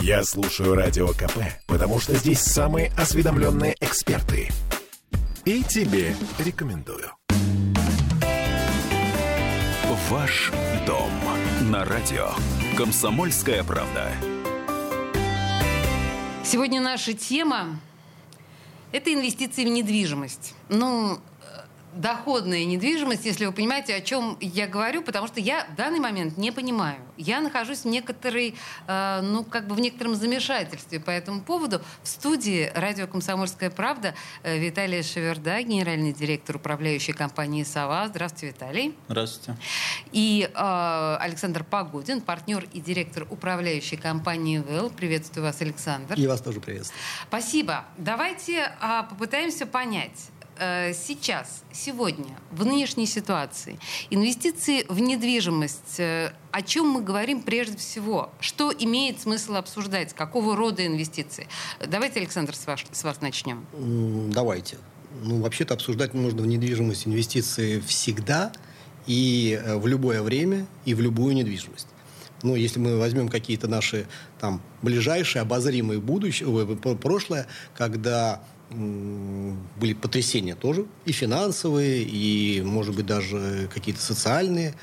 Я слушаю Радио КП, потому что здесь самые осведомленные эксперты. И тебе рекомендую. Ваш дом на радио. Комсомольская правда. Сегодня наша тема – это инвестиции в недвижимость. Ну, доходная недвижимость, если вы понимаете, о чем я говорю, потому что я в данный момент не понимаю. Я нахожусь в некоторой, э, ну, как бы в некотором замешательстве по этому поводу. В студии радио «Комсомольская правда» э, Виталий Шеверда, генеральный директор управляющей компании «Сова». Здравствуйте, Виталий. Здравствуйте. И э, Александр Погодин, партнер и директор управляющей компании «ВЭЛ». Приветствую вас, Александр. И вас тоже приветствую. Спасибо. Давайте э, попытаемся понять, сейчас, сегодня, в нынешней ситуации, инвестиции в недвижимость, э, о чем мы говорим прежде всего? Что имеет смысл обсуждать? Какого рода инвестиции? Давайте, Александр, с вас, с вас начнем. Давайте. Ну, вообще-то обсуждать можно в недвижимость инвестиции всегда и э, в любое время, и в любую недвижимость. Ну, если мы возьмем какие-то наши там ближайшие обозримые будущее, прошлое, когда были потрясения тоже, и финансовые, и, может быть, даже какие-то социальные,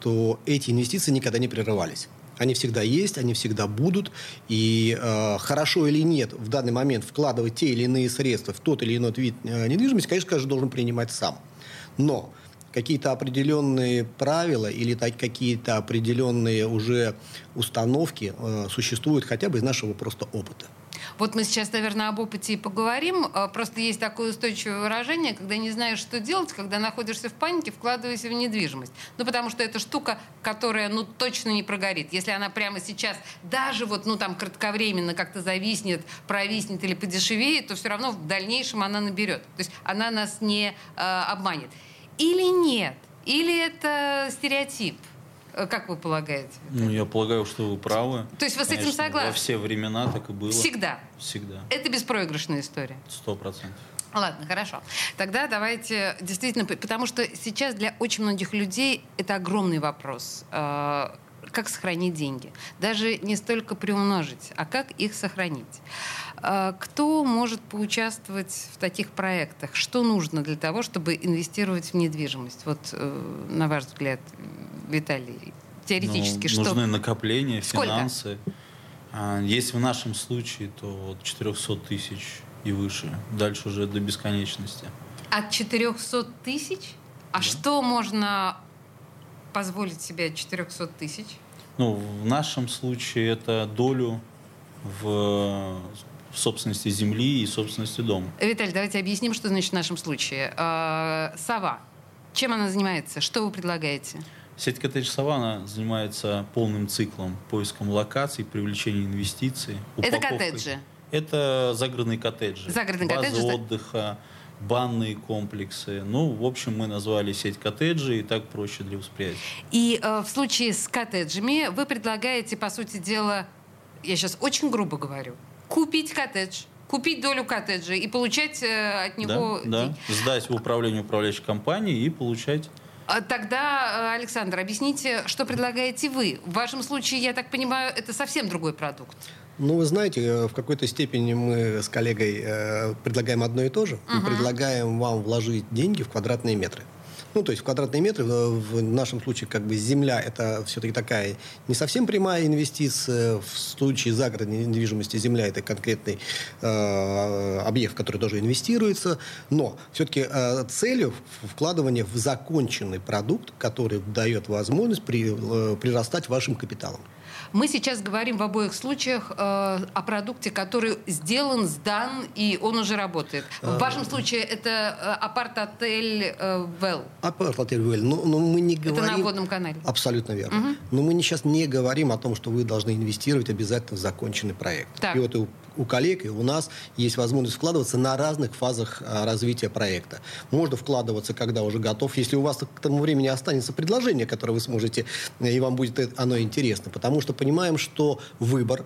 то эти инвестиции никогда не прерывались. Они всегда есть, они всегда будут. И э, хорошо или нет в данный момент вкладывать те или иные средства в тот или иной вид э, недвижимости, конечно, каждый должен принимать сам. Но какие-то определенные правила или так, какие-то определенные уже установки э, существуют хотя бы из нашего просто опыта. Вот мы сейчас, наверное, об опыте и поговорим. А, просто есть такое устойчивое выражение, когда не знаешь, что делать, когда находишься в панике, вкладывайся в недвижимость. Ну, потому что это штука, которая, ну, точно не прогорит. Если она прямо сейчас даже вот, ну, там, кратковременно как-то зависнет, провиснет или подешевеет, то все равно в дальнейшем она наберет. То есть она нас не э, обманет. Или нет? Или это стереотип? Э, как вы полагаете? Ну, я полагаю, что вы правы. То есть вы с этим согласны? Во все времена так и было. Всегда? Всегда. Это беспроигрышная история? Сто процентов. Ладно, хорошо. Тогда давайте действительно, потому что сейчас для очень многих людей это огромный вопрос. Э, как сохранить деньги? Даже не столько приумножить, а как их сохранить? Э, кто может поучаствовать в таких проектах? Что нужно для того, чтобы инвестировать в недвижимость? Вот на ваш взгляд, Виталий? Теоретически ну, что? Нужны накопления, Сколько? финансы. А, если в нашем случае, то от 400 тысяч и выше. Дальше уже до бесконечности. От 400 тысяч? А да. что можно позволить себе от 400 тысяч? Ну, в нашем случае это долю в в собственности земли и собственности дома. Виталий, давайте объясним, что значит в нашем случае. А, сова. Чем она занимается? Что вы предлагаете? Сеть коттедж Савана занимается полным циклом поиском локаций, привлечения инвестиций. Это коттеджи? Это загородные коттеджи. Загородные Базы коттеджи? отдыха, банные комплексы. Ну, в общем, мы назвали сеть коттеджей, и так проще для восприятия. И э, в случае с коттеджами вы предлагаете, по сути дела, я сейчас очень грубо говорю, купить коттедж, купить долю коттеджа и получать э, от него... Да, да, сдать в управление управляющей компании и получать тогда, э, Александр, объясните, что предлагаете вы. В вашем случае, я так понимаю, это совсем другой продукт. Ну, вы знаете, э, в какой-то степени мы с коллегой э, предлагаем одно и то же. Мы угу. предлагаем вам вложить деньги в квадратные метры. Ну, то есть в квадратные метры, в нашем случае, как бы земля, это все-таки такая не совсем прямая инвестиция. В случае загородной недвижимости земля это конкретный э, объект, в который тоже инвестируется. Но все-таки э, целью вкладывания в законченный продукт, который дает возможность при, э, прирастать вашим капиталом. Мы сейчас говорим в обоих случаях э, о продукте, который сделан, сдан, и он уже работает. В вашем случае это э, апарт-отель э, Well. Апарт-отель Well. Но, но мы не говорим... Это на водном канале. Абсолютно верно. Угу. Но мы сейчас не говорим о том, что вы должны инвестировать обязательно в законченный проект. Так. И вот у, коллег и у нас есть возможность вкладываться на разных фазах а, развития проекта. Можно вкладываться, когда уже готов, если у вас к тому времени останется предложение, которое вы сможете, и вам будет оно интересно. Потому что понимаем, что выбор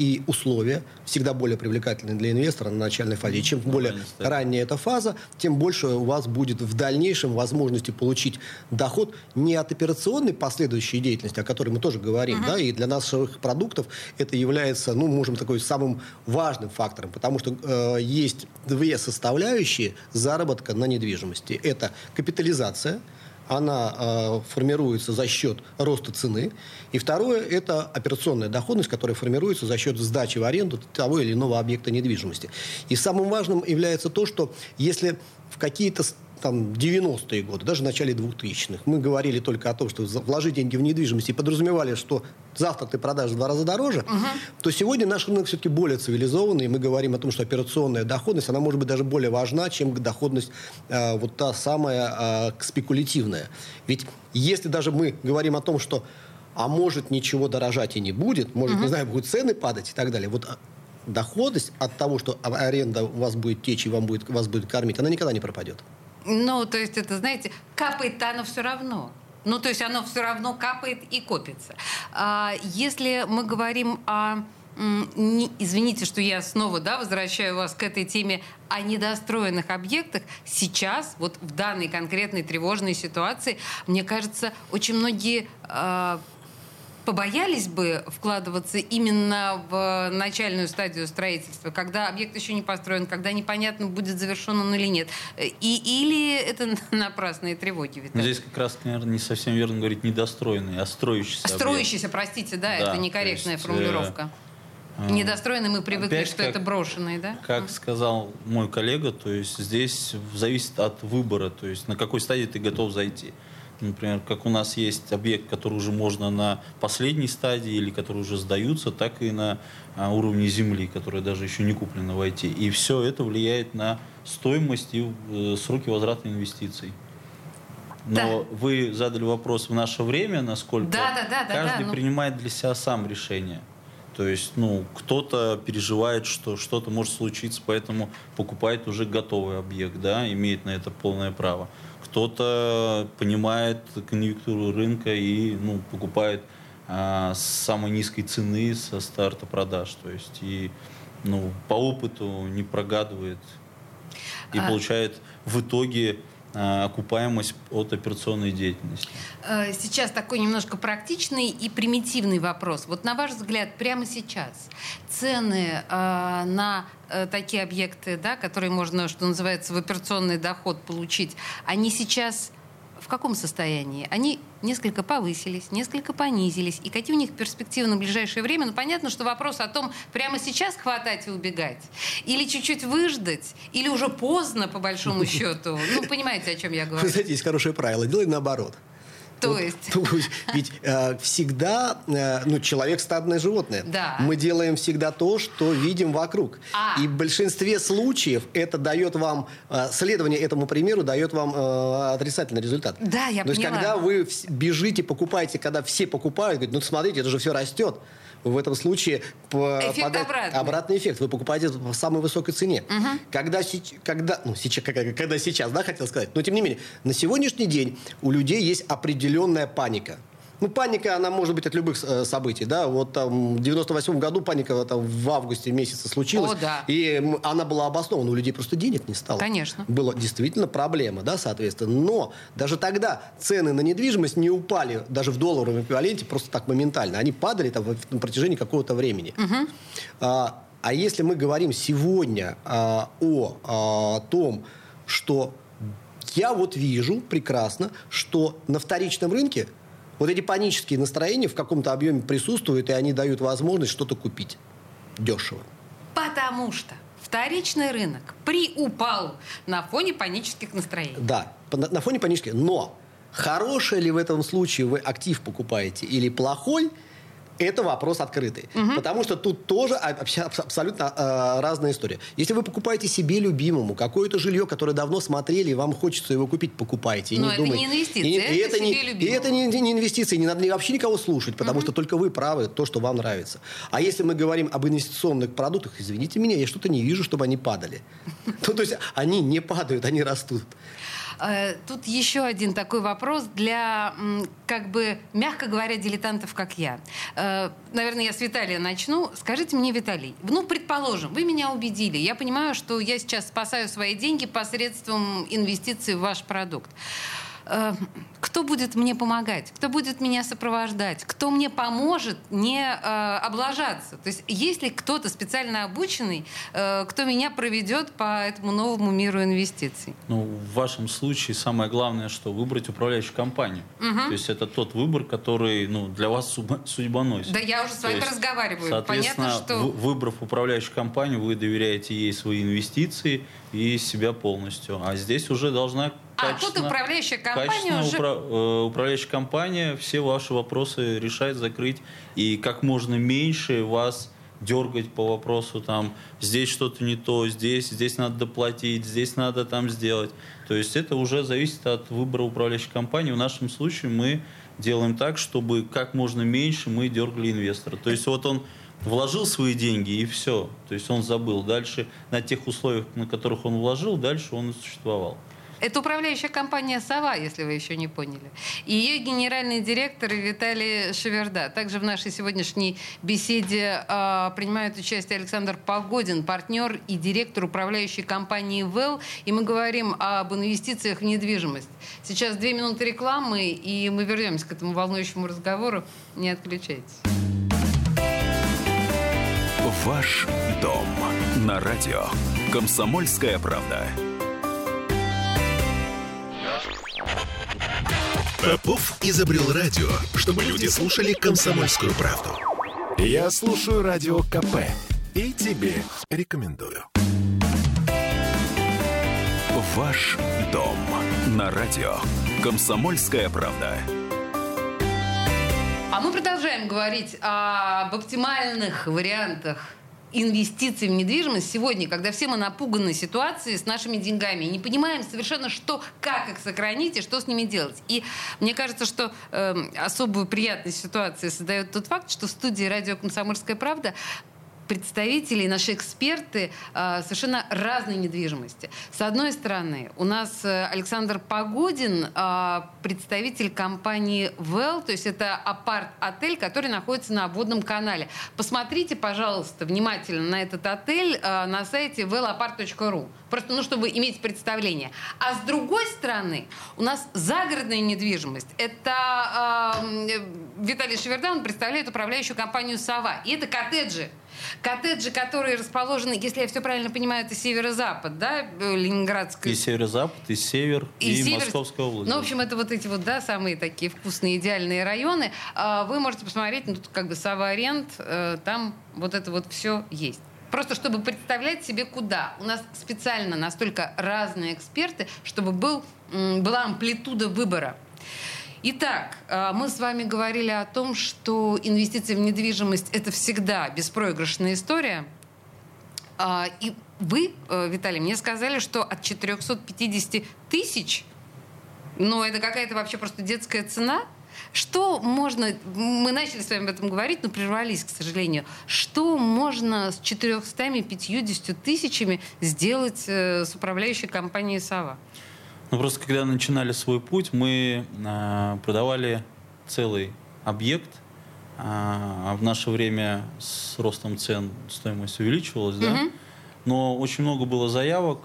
и условия всегда более привлекательны для инвестора на начальной фазе. И чем более ранняя эта фаза, тем больше у вас будет в дальнейшем возможности получить доход не от операционной последующей деятельности, о которой мы тоже говорим, uh-huh. да, и для наших продуктов это является, ну, можем такой самым важным фактором, потому что э, есть две составляющие заработка на недвижимости. Это капитализация, она э, формируется за счет роста цены. И второе – это операционная доходность, которая формируется за счет сдачи в аренду того или иного объекта недвижимости. И самым важным является то, что если в какие-то там, 90-е годы, даже в начале 2000-х, мы говорили только о том, что вложить деньги в недвижимость и подразумевали, что завтра ты продашь в два раза дороже, угу. то сегодня наш рынок все-таки более цивилизованный, и мы говорим о том, что операционная доходность, она может быть даже более важна, чем доходность э, вот та самая э, спекулятивная. Ведь если даже мы говорим о том, что а может ничего дорожать и не будет, может, угу. не знаю, будут цены падать и так далее, вот а, доходность от того, что аренда у вас будет течь и вам будет, вас будет кормить, она никогда не пропадет. Ну, то есть это, знаете, капает-то оно все равно. Ну, то есть оно все равно капает и копится. А, если мы говорим о не, извините, что я снова да, возвращаю вас к этой теме о недостроенных объектах. Сейчас, вот в данной конкретной тревожной ситуации, мне кажется, очень многие э, побоялись бы вкладываться именно в начальную стадию строительства, когда объект еще не построен, когда непонятно, будет завершен он или нет. И, или это напрасные тревоги? Виталий? Здесь как раз, наверное, не совсем верно говорить недостроенный, а строящийся. А строящийся, простите, да, да, это некорректная есть, формулировка. Э, Недостроенный мы привыкли, Опять, что как, это брошенный, да? Как сказал мой коллега, то есть здесь зависит от выбора, то есть на какой стадии ты готов зайти. Например, как у нас есть объект, который уже можно на последней стадии или которые уже сдаются, так и на а, уровне земли, которая даже еще не куплена в IT. И все это влияет на стоимость и э, сроки возврата инвестиций. Но да. вы задали вопрос в наше время, насколько да, да, да, каждый да, ну... принимает для себя сам решение. То есть, ну, кто-то переживает, что что-то может случиться, поэтому покупает уже готовый объект, да, имеет на это полное право кто-то понимает конъюнктуру рынка и ну, покупает а, с самой низкой цены со старта продаж. То есть и ну, по опыту не прогадывает и а... получает в итоге окупаемость от операционной деятельности. Э, сейчас такой немножко практичный и примитивный вопрос. Вот на ваш взгляд, прямо сейчас цены э, на э, такие объекты, да, которые можно, что называется, в операционный доход получить, они сейчас в каком состоянии? Они несколько повысились, несколько понизились. И какие у них перспективы на ближайшее время? Ну, понятно, что вопрос о том, прямо сейчас хватать и убегать, или чуть-чуть выждать, или уже поздно, по большому счету. Ну, понимаете, о чем я говорю. Вы знаете, есть хорошее правило. Делай наоборот. То вот, есть? То, ведь э, всегда, э, ну, человек стадное животное. Да. Мы делаем всегда то, что видим вокруг. А. И в большинстве случаев это дает вам, э, следование этому примеру дает вам э, отрицательный результат. Да, я То поняла. есть, когда вы бежите, покупаете, когда все покупают, говорят, ну, смотрите, это же все растет в этом случае эффект обратный. обратный эффект. Вы покупаете в самой высокой цене. Угу. Когда, когда, ну, сейчас, когда сейчас, да, хотел сказать, но тем не менее, на сегодняшний день у людей есть определенная паника. Ну, паника, она может быть от любых э, событий, да. Вот там в 98 году паника там, в августе месяце случилась. О, да. И она была обоснована. У людей просто денег не стало. Конечно. Была действительно проблема, да, соответственно. Но даже тогда цены на недвижимость не упали даже в долларовом эквиваленте просто так моментально. Они падали там на протяжении какого-то времени. Угу. А, а если мы говорим сегодня а, о а, том, что я вот вижу прекрасно, что на вторичном рынке вот эти панические настроения в каком-то объеме присутствуют, и они дают возможность что-то купить дешево. Потому что вторичный рынок приупал на фоне панических настроений. Да, на, фоне панических. Но хороший ли в этом случае вы актив покупаете или плохой – это вопрос открытый. Угу. Потому что тут тоже абсолютно э, разная история. Если вы покупаете себе любимому какое-то жилье, которое давно смотрели, и вам хочется его купить, покупайте. И Но не это думайте. не инвестиции, и, это, и это, не, и это не, не инвестиции, не надо вообще никого слушать, потому угу. что только вы правы, то, что вам нравится. А если мы говорим об инвестиционных продуктах, извините меня, я что-то не вижу, чтобы они падали. Ну, то есть они не падают, они растут. Э, тут еще один такой вопрос для, как бы, мягко говоря, дилетантов, как я. Э, наверное, я с Виталия начну. Скажите мне, Виталий, ну, предположим, вы меня убедили. Я понимаю, что я сейчас спасаю свои деньги посредством инвестиций в ваш продукт. Э, кто будет мне помогать, кто будет меня сопровождать, кто мне поможет не э, облажаться. То есть есть ли кто-то специально обученный, э, кто меня проведет по этому новому миру инвестиций? Ну, в вашем случае самое главное, что выбрать управляющую компанию. Угу. То есть это тот выбор, который ну, для вас судьбоносит. Да я уже с вами есть, разговариваю. Соответственно, Понятно, что... выбрав управляющую компанию, вы доверяете ей свои инвестиции и себя полностью. А здесь уже должна а тут управляющая компания уже... Упра... Э, управляющая компания все ваши вопросы решает закрыть и как можно меньше вас дергать по вопросу там здесь что-то не то, здесь, здесь надо доплатить, здесь надо там сделать. То есть это уже зависит от выбора управляющей компании. В нашем случае мы делаем так, чтобы как можно меньше мы дергали инвестора. То есть вот он вложил свои деньги и все. То есть он забыл. Дальше на тех условиях, на которых он вложил, дальше он и существовал. Это управляющая компания «Сова», если вы еще не поняли. И ее генеральный директор Виталий Шеверда. Также в нашей сегодняшней беседе э, принимает участие Александр Погодин, партнер и директор управляющей компании «ВЭЛ». И мы говорим об инвестициях в недвижимость. Сейчас две минуты рекламы, и мы вернемся к этому волнующему разговору. Не отключайтесь. Ваш дом на радио. Комсомольская правда. Попов изобрел радио, чтобы люди слушали комсомольскую правду. Я слушаю радио КП и тебе рекомендую. Ваш дом на радио. Комсомольская правда. А мы продолжаем говорить об оптимальных вариантах инвестиций в недвижимость сегодня, когда все мы напуганы ситуацией с нашими деньгами и не понимаем совершенно, что, как их сохранить и что с ними делать. И мне кажется, что э, особую приятность ситуации создает тот факт, что в студии радио «Комсомольская правда» представители, наши эксперты э, совершенно разной недвижимости. С одной стороны, у нас э, Александр Погодин, э, представитель компании Well, то есть это апарт-отель, который находится на водном канале. Посмотрите, пожалуйста, внимательно на этот отель на сайте wellapart.ru. Просто, ну, чтобы иметь представление. А с другой стороны, у нас загородная недвижимость. Это э, Виталий Шевердан представляет управляющую компанию «Сова». И это коттеджи Коттеджи, которые расположены, если я все правильно понимаю, это северо-запад, да, э, Ленинградская. И северо-запад, и север, и, и север... Московская область. Ну, в общем, это вот эти вот, да, самые такие вкусные, идеальные районы. А, вы можете посмотреть, ну, тут как бы Сава-Аренд, э, там вот это вот все есть. Просто чтобы представлять себе куда. У нас специально настолько разные эксперты, чтобы был, была амплитуда выбора. Итак, э, мы с вами говорили о том, что инвестиции в недвижимость – это всегда беспроигрышная история. А, и вы, э, Виталий, мне сказали, что от 450 тысяч, ну, это какая-то вообще просто детская цена. Что можно, мы начали с вами об этом говорить, но прервались, к сожалению. Что можно с 450 тысячами сделать э, с управляющей компанией «Сова»? Ну, просто когда начинали свой путь, мы э, продавали целый объект, а, а в наше время с ростом цен стоимость увеличивалась, да, угу. но очень много было заявок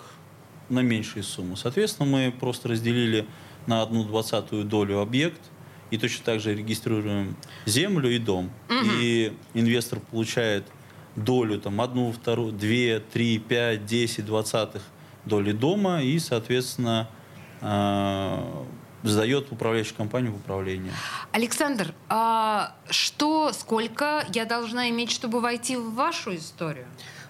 на меньшие суммы. Соответственно, мы просто разделили на одну двадцатую долю объект и точно так же регистрируем землю и дом. Угу. И инвестор получает долю, там, одну, вторую, две, три, пять, десять, двадцатых доли дома и, соответственно, сдает управляющую компанию в управление. Александр, а что, сколько я должна иметь, чтобы войти в вашу историю?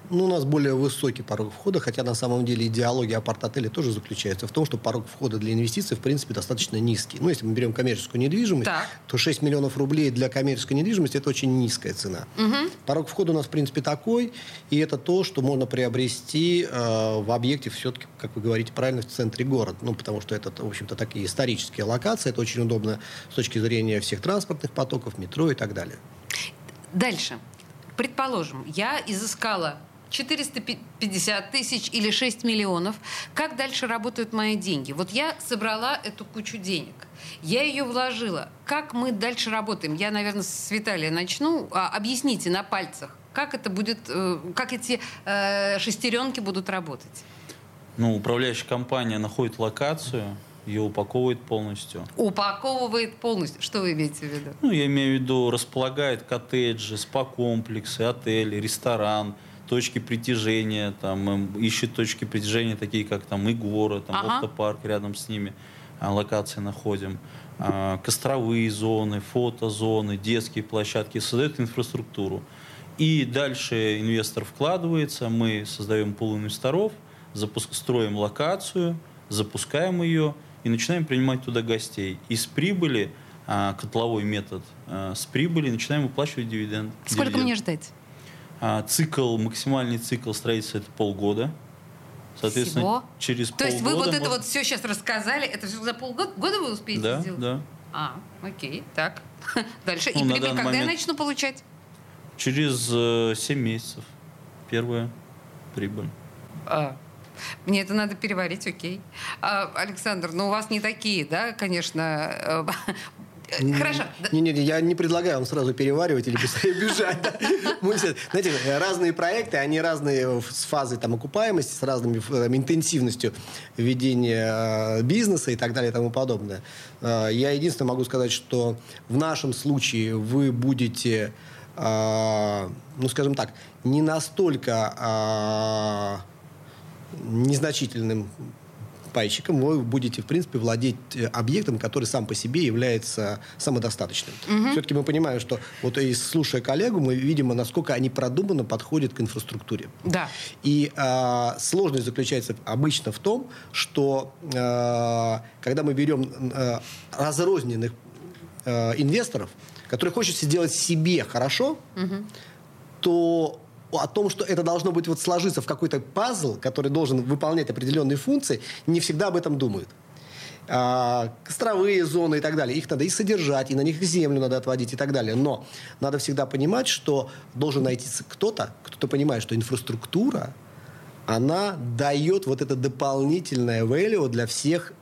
Ну, у нас более высокий порог входа, хотя на самом деле идеология апарт-отеля тоже заключается в том, что порог входа для инвестиций, в принципе, достаточно низкий. Ну, если мы берем коммерческую недвижимость, так. то 6 миллионов рублей для коммерческой недвижимости – это очень низкая цена. Угу. Порог входа у нас, в принципе, такой, и это то, что можно приобрести э, в объекте все-таки, как вы говорите правильно, в центре города. Ну, потому что это, в общем-то, такие исторические локации, это очень удобно с точки зрения всех транспортных потоков, метро и так далее. Дальше. Предположим, я изыскала 450 тысяч или 6 миллионов. Как дальше работают мои деньги? Вот я собрала эту кучу денег. Я ее вложила. Как мы дальше работаем? Я, наверное, с Виталия начну. А, объясните на пальцах, как это будет, э, как эти э, шестеренки будут работать. Ну, управляющая компания находит локацию, ее упаковывает полностью. Упаковывает полностью. Что вы имеете в виду? Ну, я имею в виду, располагает коттеджи, спа-комплексы, отели, ресторан, точки притяжения, там, ищет точки притяжения, такие как там Игора, там, ага. автопарк рядом с ними, а, локации находим. А, костровые зоны, фотозоны, детские площадки, создает инфраструктуру. И дальше инвестор вкладывается, мы создаем пул инвесторов, запуск, строим локацию, запускаем ее и начинаем принимать туда гостей. Из прибыли, а, котловой метод, с прибыли начинаем выплачивать дивиденд. Сколько дивиденд. мне ждать? А, цикл, максимальный цикл строительства это полгода. Соответственно, Всего? через То есть вы вот это вот все сейчас рассказали, это все за полгода года вы успеете да, сделать? Да, А, окей, так. Дальше. Ну, И прибыль когда момент... я начну получать? Через э, 7 месяцев. Первая прибыль. А, мне это надо переварить, окей. А, Александр, ну у вас не такие, да, конечно, э, Хорошо. Не, не, я не предлагаю вам сразу переваривать или быстрее бежать. Знаете, разные проекты, они разные с фазой там, окупаемости, с разными интенсивностью ведения э, бизнеса и так далее и тому подобное. Э, я единственное могу сказать, что в нашем случае вы будете, э, ну, скажем так, не настолько незначительным пайщиком вы будете, в принципе, владеть э, объектом, который сам по себе является самодостаточным. Угу. Все-таки мы понимаем, что вот и слушая коллегу, мы видим, насколько они продуманно подходят к инфраструктуре. Да. И э, сложность заключается обычно в том, что э, когда мы берем э, разрозненных э, инвесторов, которые хочет сделать себе хорошо, угу. то о том, что это должно быть вот сложиться в какой-то пазл, который должен выполнять определенные функции, не всегда об этом думают. А, костровые зоны и так далее. Их надо и содержать, и на них землю надо отводить и так далее. Но надо всегда понимать, что должен найти кто-то, кто-то понимает, что инфраструктура, она дает вот это дополнительное value для всех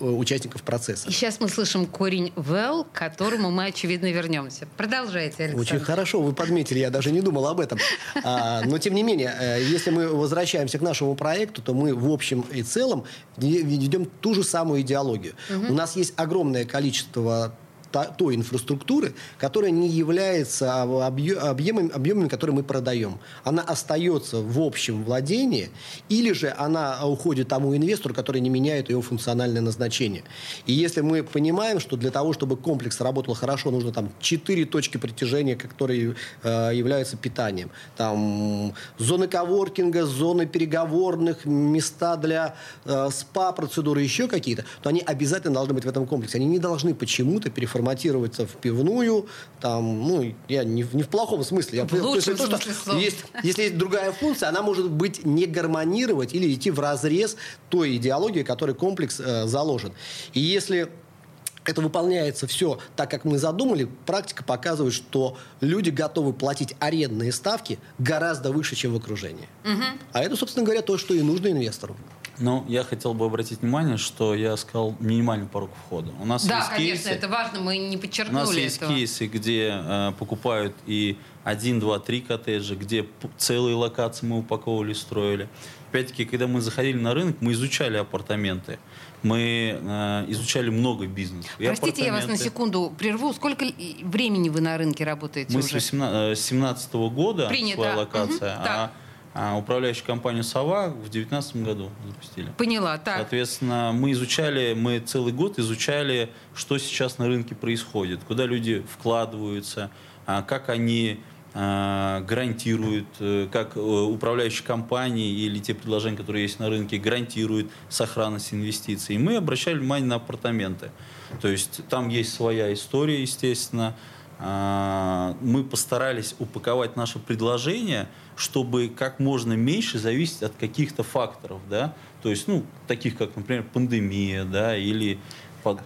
участников процесса. И сейчас мы слышим корень well, к которому мы, очевидно, вернемся. Продолжайте, Александр. Очень хорошо, вы подметили, я даже не думал об этом. А, но, тем не менее, э, если мы возвращаемся к нашему проекту, то мы в общем и целом ведем ту же самую идеологию. У нас есть огромное количество той инфраструктуры, которая не является объемами, объемами, которые мы продаем. Она остается в общем владении, или же она уходит тому инвестору, который не меняет ее функциональное назначение. И если мы понимаем, что для того, чтобы комплекс работал хорошо, нужно там четыре точки притяжения, которые э, являются питанием. Там зоны коворкинга, зоны переговорных, места для э, спа-процедуры, еще какие-то, то они обязательно должны быть в этом комплексе. Они не должны почему-то переформироваться форматироваться в пивную, там, ну, я не, не в плохом смысле. Я в лучшем то, смысле что есть, если есть другая функция, она может быть не гармонировать или идти в разрез той идеологии, которой комплекс э, заложен. И если это выполняется все так, как мы задумали, практика показывает, что люди готовы платить арендные ставки гораздо выше, чем в окружении. Угу. А это, собственно говоря, то, что и нужно инвестору. Ну, я хотел бы обратить внимание, что я сказал минимальный порог входа. У нас да, есть конечно, кейсы, это важно, мы не подчеркнули У нас есть этого. кейсы, где э, покупают и один, два, три коттеджа, где целые локации мы упаковывали, строили. Опять-таки, когда мы заходили на рынок, мы изучали апартаменты. Мы э, изучали много бизнесов. Простите, я вас на секунду прерву. Сколько времени вы на рынке работаете мы уже? Мы с 2017 -го года Принято. своя локация. Угу. А а управляющую компанию «Сова» в 2019 году запустили. Поняла, так. Соответственно, мы изучали, мы целый год изучали, что сейчас на рынке происходит, куда люди вкладываются, а, как они а, гарантируют, э, как э, управляющие компании или те предложения, которые есть на рынке, гарантируют сохранность инвестиций. И мы обращали внимание на апартаменты. То есть там есть своя история, естественно. А, мы постарались упаковать наше предложение – чтобы как можно меньше зависеть от каких-то факторов, да, то есть, ну, таких как, например, пандемия, да, или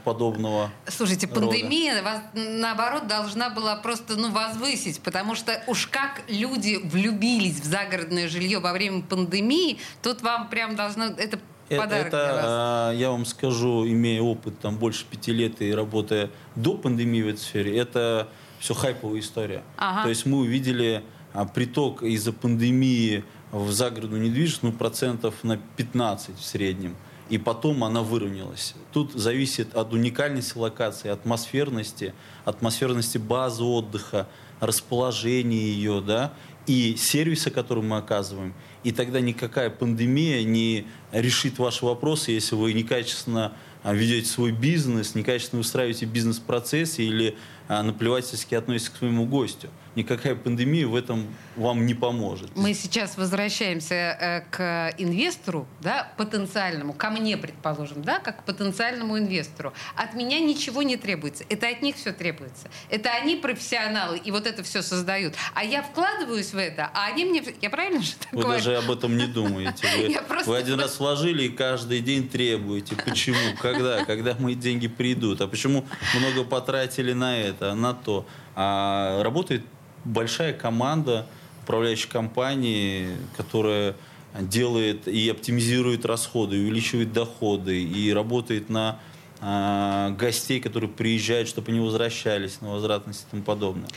подобного Слушайте, рода. пандемия вас, наоборот, должна была просто ну, возвысить, потому что уж как люди влюбились в загородное жилье во время пандемии, тут вам прям должно... Это э, подарок это. А, я вам скажу, имея опыт там больше пяти лет и работая до пандемии в этой сфере, это все хайповая история. Ага. То есть мы увидели а, приток из-за пандемии в загородную недвижимость ну, процентов на 15 в среднем и потом она выровнялась. Тут зависит от уникальности локации, атмосферности, атмосферности базы отдыха, расположения ее, да, и сервиса, который мы оказываем. И тогда никакая пандемия не решит ваши вопросы, если вы некачественно а, ведете свой бизнес, некачественно устраиваете бизнес-процессы или наплевательски относитесь к своему гостю никакая пандемия в этом вам не поможет. Мы сейчас возвращаемся э, к инвестору, да, потенциальному, ко мне, предположим, да, как к потенциальному инвестору. От меня ничего не требуется. Это от них все требуется. Это они профессионалы, и вот это все создают. А я вкладываюсь в это, а они мне... Я правильно же Вы говорю? даже об этом не думаете. Вы один раз вложили и каждый день требуете. Почему? Когда? Когда мои деньги придут? А почему много потратили на это, на то? А работает большая команда управляющей компании, которая делает и оптимизирует расходы, и увеличивает доходы, и работает на э, гостей, которые приезжают, чтобы они возвращались на возвратность и тому подобное.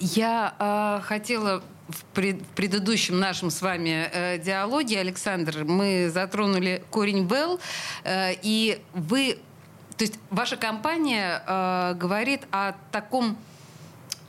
Я э, хотела в, пред, в предыдущем нашем с вами э, диалоге, Александр, мы затронули корень Белл, э, и вы, то есть ваша компания э, говорит о таком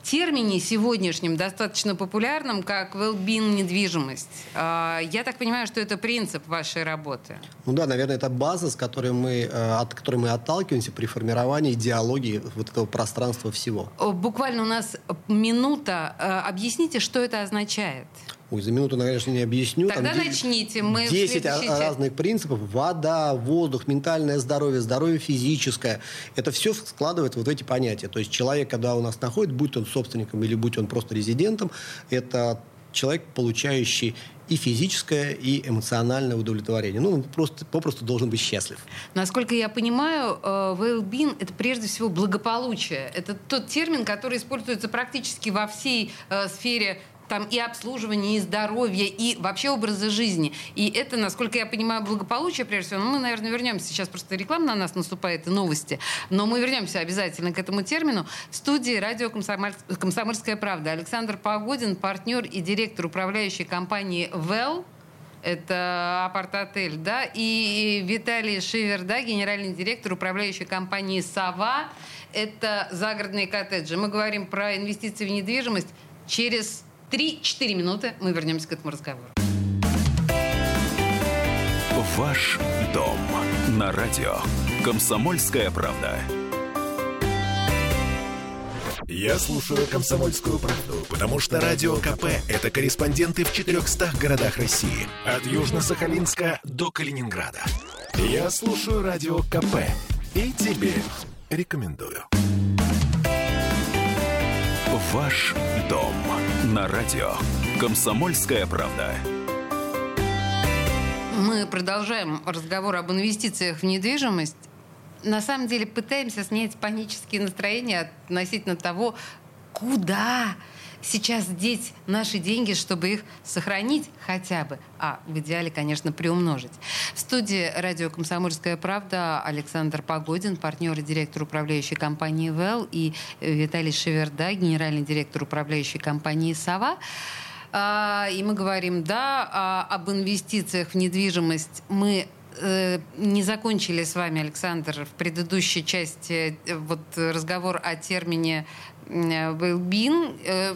термине сегодняшнем, достаточно популярном, как well-being недвижимость. А, я так понимаю, что это принцип вашей работы. Ну да, наверное, это база, с которой мы, э, от которой мы отталкиваемся при формировании идеологии вот этого пространства всего. Буквально у нас минута. Э, объясните, что это означает? Ой, за минуту, конечно, не объясню. Тогда Там начните. Мы 10 разных принципов. Вода, воздух, ментальное здоровье, здоровье физическое. Это все складывает вот эти понятия. То есть человек, когда у нас находит, будь он собственником или будь он просто резидентом, это человек, получающий и физическое, и эмоциональное удовлетворение. Ну, он просто, попросту должен быть счастлив. Насколько я понимаю, э, well-being — это прежде всего благополучие. Это тот термин, который используется практически во всей э, сфере там и обслуживание, и здоровье, и вообще образа жизни. И это, насколько я понимаю, благополучие, прежде всего. Ну, мы, наверное, вернемся. Сейчас просто реклама на нас наступает, и новости. Но мы вернемся обязательно к этому термину. В студии радио «Комсомольская правда» Александр Погодин, партнер и директор управляющей компании «Well», это апарт-отель, да, и Виталий Шивер, да, генеральный директор управляющей компании «Сова», это загородные коттеджи. Мы говорим про инвестиции в недвижимость через 3-4 минуты мы вернемся к этому разговору. Ваш дом на радио. Комсомольская правда. Я слушаю «Комсомольскую правду», потому что «Радио КП» — это корреспонденты в 400 городах России. От Южно-Сахалинска до Калининграда. Я слушаю «Радио КП» и тебе рекомендую. Ваш дом на радио. Комсомольская правда. Мы продолжаем разговор об инвестициях в недвижимость. На самом деле пытаемся снять панические настроения относительно того, куда сейчас деть наши деньги, чтобы их сохранить хотя бы, а в идеале, конечно, приумножить. В студии радио «Комсомольская правда» Александр Погодин, партнер и директор управляющей компании «ВЭЛ», и Виталий Шеверда, генеральный директор управляющей компании «Сова». А, и мы говорим, да, а, об инвестициях в недвижимость. Мы э, не закончили с вами, Александр, в предыдущей части э, вот разговор о термине Э,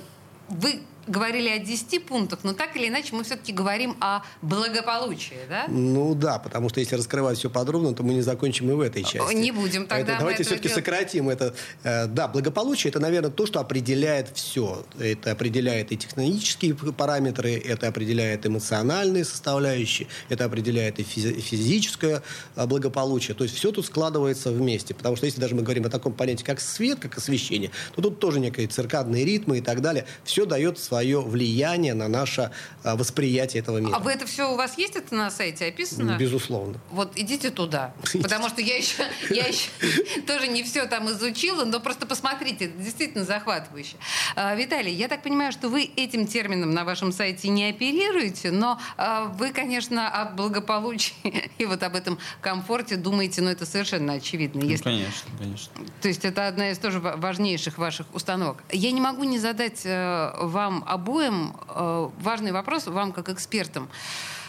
вы говорили о 10 пунктах, но так или иначе мы все-таки говорим о благополучии, да? Ну да, потому что если раскрывать все подробно, то мы не закончим и в этой части. Не будем тогда. Это, давайте все-таки делать... сократим это. Э, да, благополучие это, наверное, то, что определяет все. Это определяет и технологические параметры, это определяет эмоциональные составляющие, это определяет и физическое э, благополучие. То есть все тут складывается вместе. Потому что если даже мы говорим о таком понятии, как свет, как освещение, то тут тоже некие циркадные ритмы и так далее. Все дает свои свое влияние на наше а, восприятие этого мира. А вы это все у вас есть это на сайте описано? Безусловно. Вот идите туда, потому что я еще, я еще тоже не все там изучила, но просто посмотрите, это действительно захватывающе. А, Виталий, я так понимаю, что вы этим термином на вашем сайте не оперируете, но а, вы, конечно, о благополучии и вот об этом комфорте думаете, но это совершенно очевидно. Ну, Если- конечно, конечно. То есть это одна из тоже ва- важнейших ваших установок. Я не могу не задать э, обоим э, важный вопрос, вам как экспертам.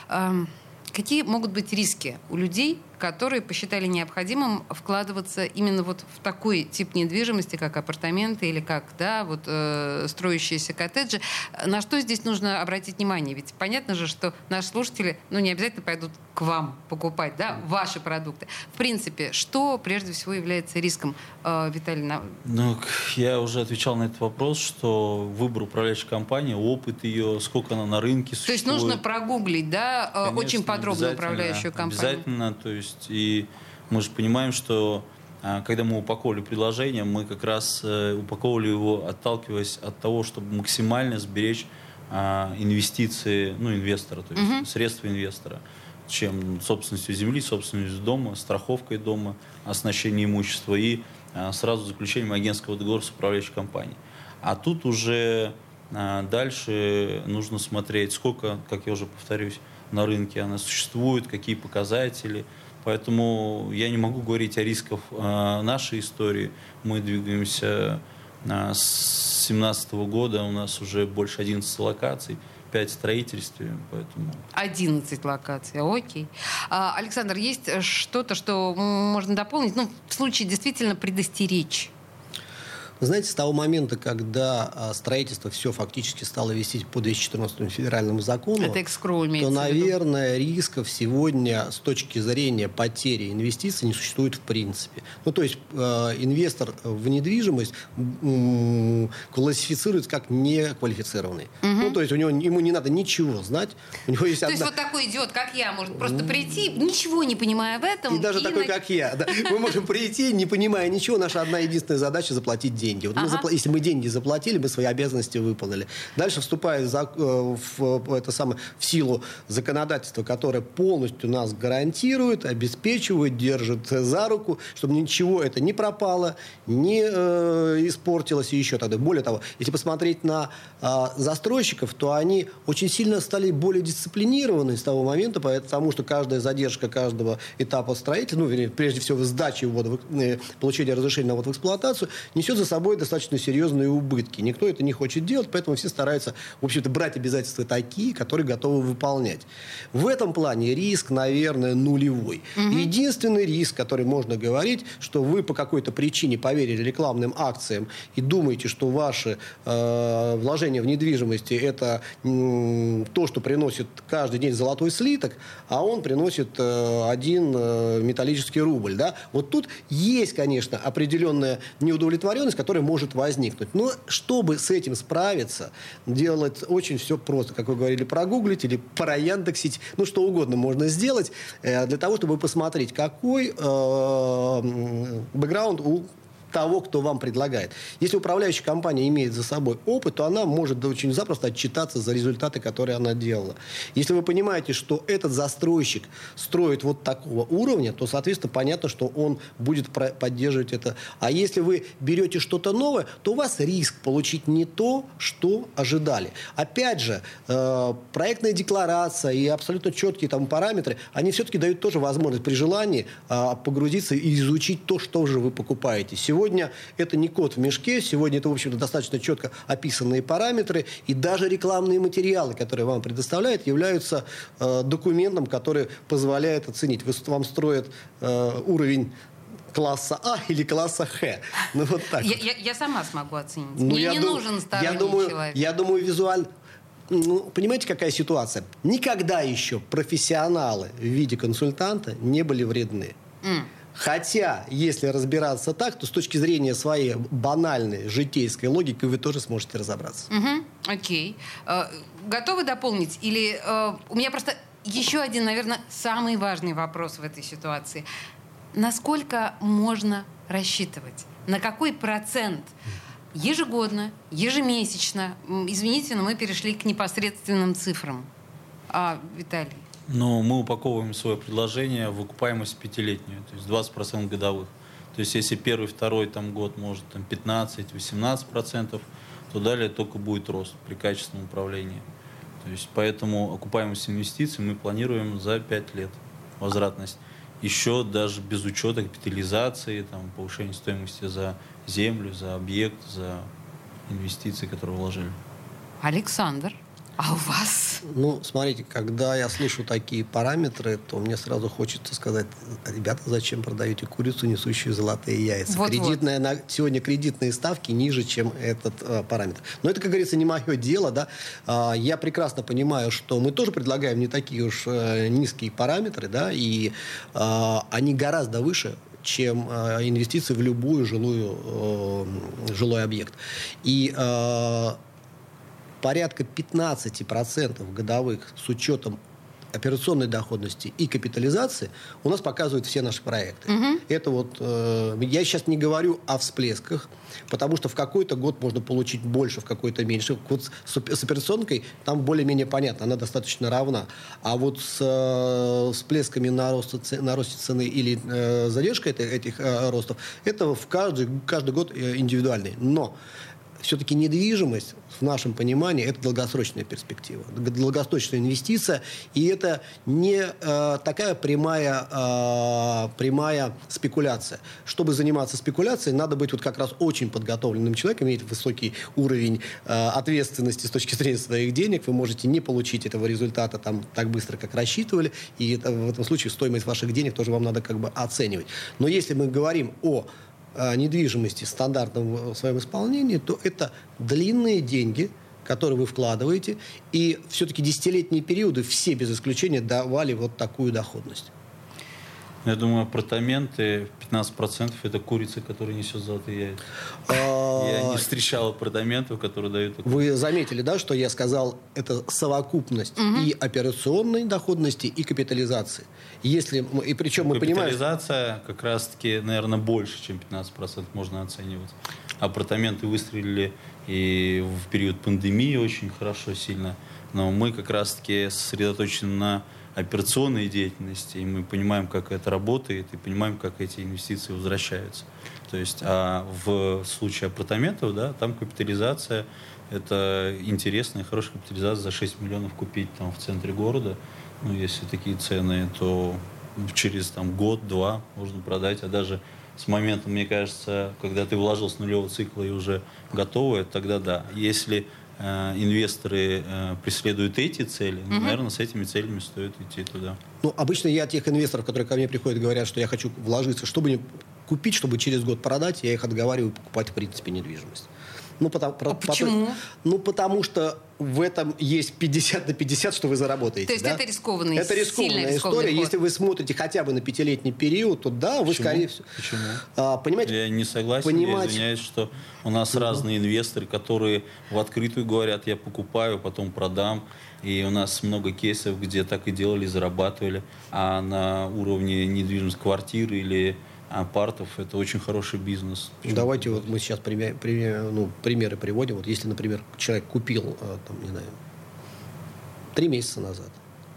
Эм, какие могут быть риски у людей, которые посчитали необходимым вкладываться именно вот в такой тип недвижимости, как апартаменты или как, да, вот э, строящиеся коттеджи? На что здесь нужно обратить внимание? Ведь понятно же, что наши слушатели, ну, не обязательно пойдут к вам покупать, да, ваши продукты. В принципе, что прежде всего является риском, э, Виталий? на- Ну, я уже отвечал на этот вопрос, что выбор управляющей компании, опыт ее, сколько она на рынке То есть существует. нужно прогуглить, да, э, Конечно, очень подробно управляющую компанию. Обязательно, то есть и мы же понимаем, что а, когда мы упаковывали предложение, мы как раз э, упаковывали его, отталкиваясь от того, чтобы максимально сберечь а, инвестиции, ну, инвестора, то есть средства инвестора, чем собственностью земли, собственностью дома, страховкой дома, оснащение имущества и а, сразу заключением агентского договора с управляющей компанией. А тут уже дальше нужно смотреть, сколько, как я уже повторюсь, на рынке она существует, какие показатели. Поэтому я не могу говорить о рисках а, нашей истории. Мы двигаемся а, с 2017 года, у нас уже больше 11 локаций, 5 в строительстве, поэтому 11 локаций, окей. А, Александр, есть э, что-то, что можно дополнить? Ну, в случае действительно предостеречь. Вы знаете, с того момента, когда а, строительство все фактически стало вести по 214 федеральному закону, Это то, наверное, рисков сегодня с точки зрения потери инвестиций не существует в принципе. Ну, то есть э, инвестор в недвижимость м, классифицируется как неквалифицированный. Ну, то есть у него, ему не надо ничего знать. У него есть То одна... есть вот такой идиот, как я, может просто прийти, ничего не понимая в этом. И даже такой, нач- как я. да. Мы можем прийти, не понимая ничего. Наша одна единственная задача – заплатить деньги. Вот мы Ага. запла- Если мы деньги заплатили, мы свои обязанности выполнили. Дальше вступает за- э, в, это самое, в силу законодательства, которое полностью нас гарантирует, обеспечивает, держит за руку, чтобы ничего это не пропало, не э, испортилось и еще тогда. Более того, если посмотреть на а, застройщиков, то они очень сильно стали более дисциплинированы с того момента, потому что каждая задержка каждого этапа строительства, ну, вернее, прежде всего, сдачи ввода, в- э, получения разрешения на ввод в эксплуатацию, несет за собой достаточно серьезные убытки. Никто это не хочет делать, поэтому все стараются, в общем-то, брать обязательства такие, которые готовы выполнять. В этом плане риск, наверное, нулевой. Единственный риск, который можно говорить, что вы по какой-то причине поверили рекламным акциям и думаете, что ваши э, вложения в недвижимости это м, то, что приносит каждый день золотой слиток, а он приносит э, один э, металлический рубль. Да? Вот тут есть, конечно, определенная неудовлетворенность, которая может возникнуть. Но чтобы с этим справиться, делать очень все просто. Как вы говорили, прогуглить или прояндексить, ну что угодно можно сделать э, для того, чтобы посмотреть, какой э, бэкграунд у того, кто вам предлагает. Если управляющая компания имеет за собой опыт, то она может очень запросто отчитаться за результаты, которые она делала. Если вы понимаете, что этот застройщик строит вот такого уровня, то, соответственно, понятно, что он будет поддерживать это. А если вы берете что-то новое, то у вас риск получить не то, что ожидали. Опять же, э, проектная декларация и абсолютно четкие там параметры, они все-таки дают тоже возможность при желании а, погрузиться и изучить то, что же вы покупаете. Сегодня это не код в мешке, сегодня это, в общем-то, достаточно четко описанные параметры, и даже рекламные материалы, которые вам предоставляют, являются э, документом, который позволяет оценить. Вы, вам строят э, уровень класса А или класса Х. Ну, вот так. Я, вот. я- я сама смогу оценить. Ну, Мне не дум- нужен сторонний я думаю, человек. Я думаю, визуально... Ну, понимаете, какая ситуация? Никогда еще профессионалы в виде консультанта не были вредны. М. Хотя, если разбираться так, то с точки зрения своей банальной житейской логики вы тоже сможете разобраться. Мгм, окей. Э, готовы дополнить? Или э, у меня просто еще один, наверное, самый важный вопрос в этой ситуации. Насколько можно рассчитывать? На какой процент ежегодно, ежемесячно, извините, но мы перешли к непосредственным цифрам. А, Виталий? Но мы упаковываем свое предложение в окупаемость пятилетнюю, то есть 20% годовых. То есть если первый, второй там, год может там, 15-18%, то далее только будет рост при качественном управлении. То есть поэтому окупаемость инвестиций мы планируем за 5 лет возвратность. Еще даже без учета капитализации, там, повышения стоимости за землю, за объект, за инвестиции, которые вложили. Александр. А у вас? Ну, смотрите, когда я слышу такие параметры, то мне сразу хочется сказать, ребята, зачем продаете курицу, несущую золотые яйца? Вот, Кредитная, вот. На, сегодня кредитные ставки ниже, чем этот э, параметр. Но это, как говорится, не мое дело. Да? А, я прекрасно понимаю, что мы тоже предлагаем не такие уж э, низкие параметры, да, и э, они гораздо выше чем э, инвестиции в любую жилую, э, жилой объект. И э, порядка 15% годовых с учетом операционной доходности и капитализации у нас показывают все наши проекты. Угу. Это вот э, я сейчас не говорю о всплесках, потому что в какой-то год можно получить больше, в какой-то меньше. Вот с, с операционкой там более-менее понятно, она достаточно равна. А вот с э, всплесками на, рост, на росте цены или э, задержкой этих, этих э, ростов, это в каждый, каждый год э, индивидуальный. Но все-таки недвижимость в нашем понимании это долгосрочная перспектива, долгосрочная инвестиция, и это не э, такая прямая, э, прямая спекуляция. Чтобы заниматься спекуляцией, надо быть вот как раз очень подготовленным человеком, иметь высокий уровень э, ответственности с точки зрения своих денег. Вы можете не получить этого результата там так быстро, как рассчитывали, и это, в этом случае стоимость ваших денег тоже вам надо как бы оценивать. Но если мы говорим о недвижимости в стандартном своем исполнении, то это длинные деньги, которые вы вкладываете, и все-таки десятилетние периоды все без исключения давали вот такую доходность. Я думаю, апартаменты 15% это курица, которая несет золотые яйца. А, я не встречал апартаментов, которые дают... Вы заметили, да, что я сказал, это совокупность и операционной доходности, и капитализации. Если, и причем мы понимаем... Капитализация как раз-таки, наверное, больше, чем 15% можно оценивать. Апартаменты выстрелили и в период пандемии очень хорошо, сильно. Но мы как раз-таки сосредоточены на операционной деятельности, и мы понимаем, как это работает, и понимаем, как эти инвестиции возвращаются. То есть, а в случае апартаментов, да, там капитализация, это интересная, хорошая капитализация за 6 миллионов купить там в центре города. Ну, если такие цены, то через там год-два можно продать, а даже с момента, мне кажется, когда ты вложил с нулевого цикла и уже готовое, тогда да. Если инвесторы э, преследуют эти цели, угу. наверное, с этими целями стоит идти туда. Ну, обычно я тех инвесторов, которые ко мне приходят, говорят, что я хочу вложиться, чтобы купить, чтобы через год продать, я их отговариваю покупать, в принципе, недвижимость. Ну, потому, а почему? По, ну, потому что в этом есть 50 на 50, что вы заработаете. То есть да? это рискованный, Это рискованная история. Ход. Если вы смотрите хотя бы на пятилетний период, то да, вы Почему? скорее всего... Почему? А, понимаете? Я не согласен, понимать... я извиняюсь, что у нас uh-huh. разные инвесторы, которые в открытую говорят, я покупаю, потом продам. И у нас много кейсов, где так и делали, зарабатывали. А на уровне недвижимости квартиры или апартов это очень хороший бизнес. Почему? Давайте вот мы сейчас пример, пример, ну, примеры приводим. Вот если, например, человек купил, э, там, не знаю, три месяца назад,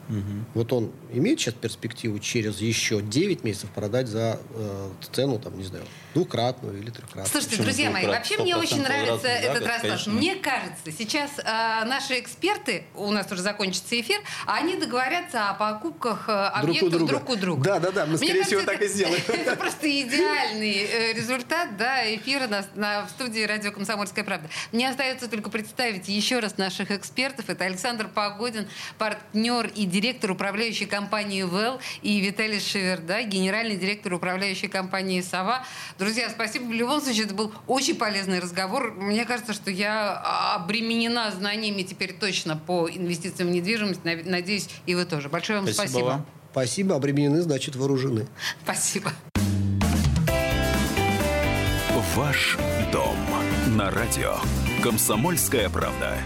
Угу. Вот он имеет сейчас перспективу через еще 9 месяцев продать за э, цену, там, не знаю, двукратную или трехкратную. Слушайте, Почему друзья мои, вообще мне очень нравится этот год, рассказ. Конечно. Мне кажется, сейчас э, наши эксперты, у нас уже закончится эфир, они договорятся о покупках э, объектов друг у друга. Друг у друга. Да, да, да, мы, скорее всего, так и сделаем. Это просто идеальный э, результат да, эфира на, на, в студии радио «Комсомольская правда». Мне остается только представить еще раз наших экспертов. Это Александр Погодин, партнер и директор управляющей компании ВЭЛ, и Виталий Шеверда, генеральный директор управляющей компании «Сова». Друзья, спасибо. В любом случае, это был очень полезный разговор. Мне кажется, что я обременена знаниями теперь точно по инвестициям в недвижимость. Надеюсь, и вы тоже. Большое вам спасибо. Спасибо. Вам. Спасибо. Обременены, значит, вооружены. Спасибо. Ваш дом на радио. Комсомольская правда.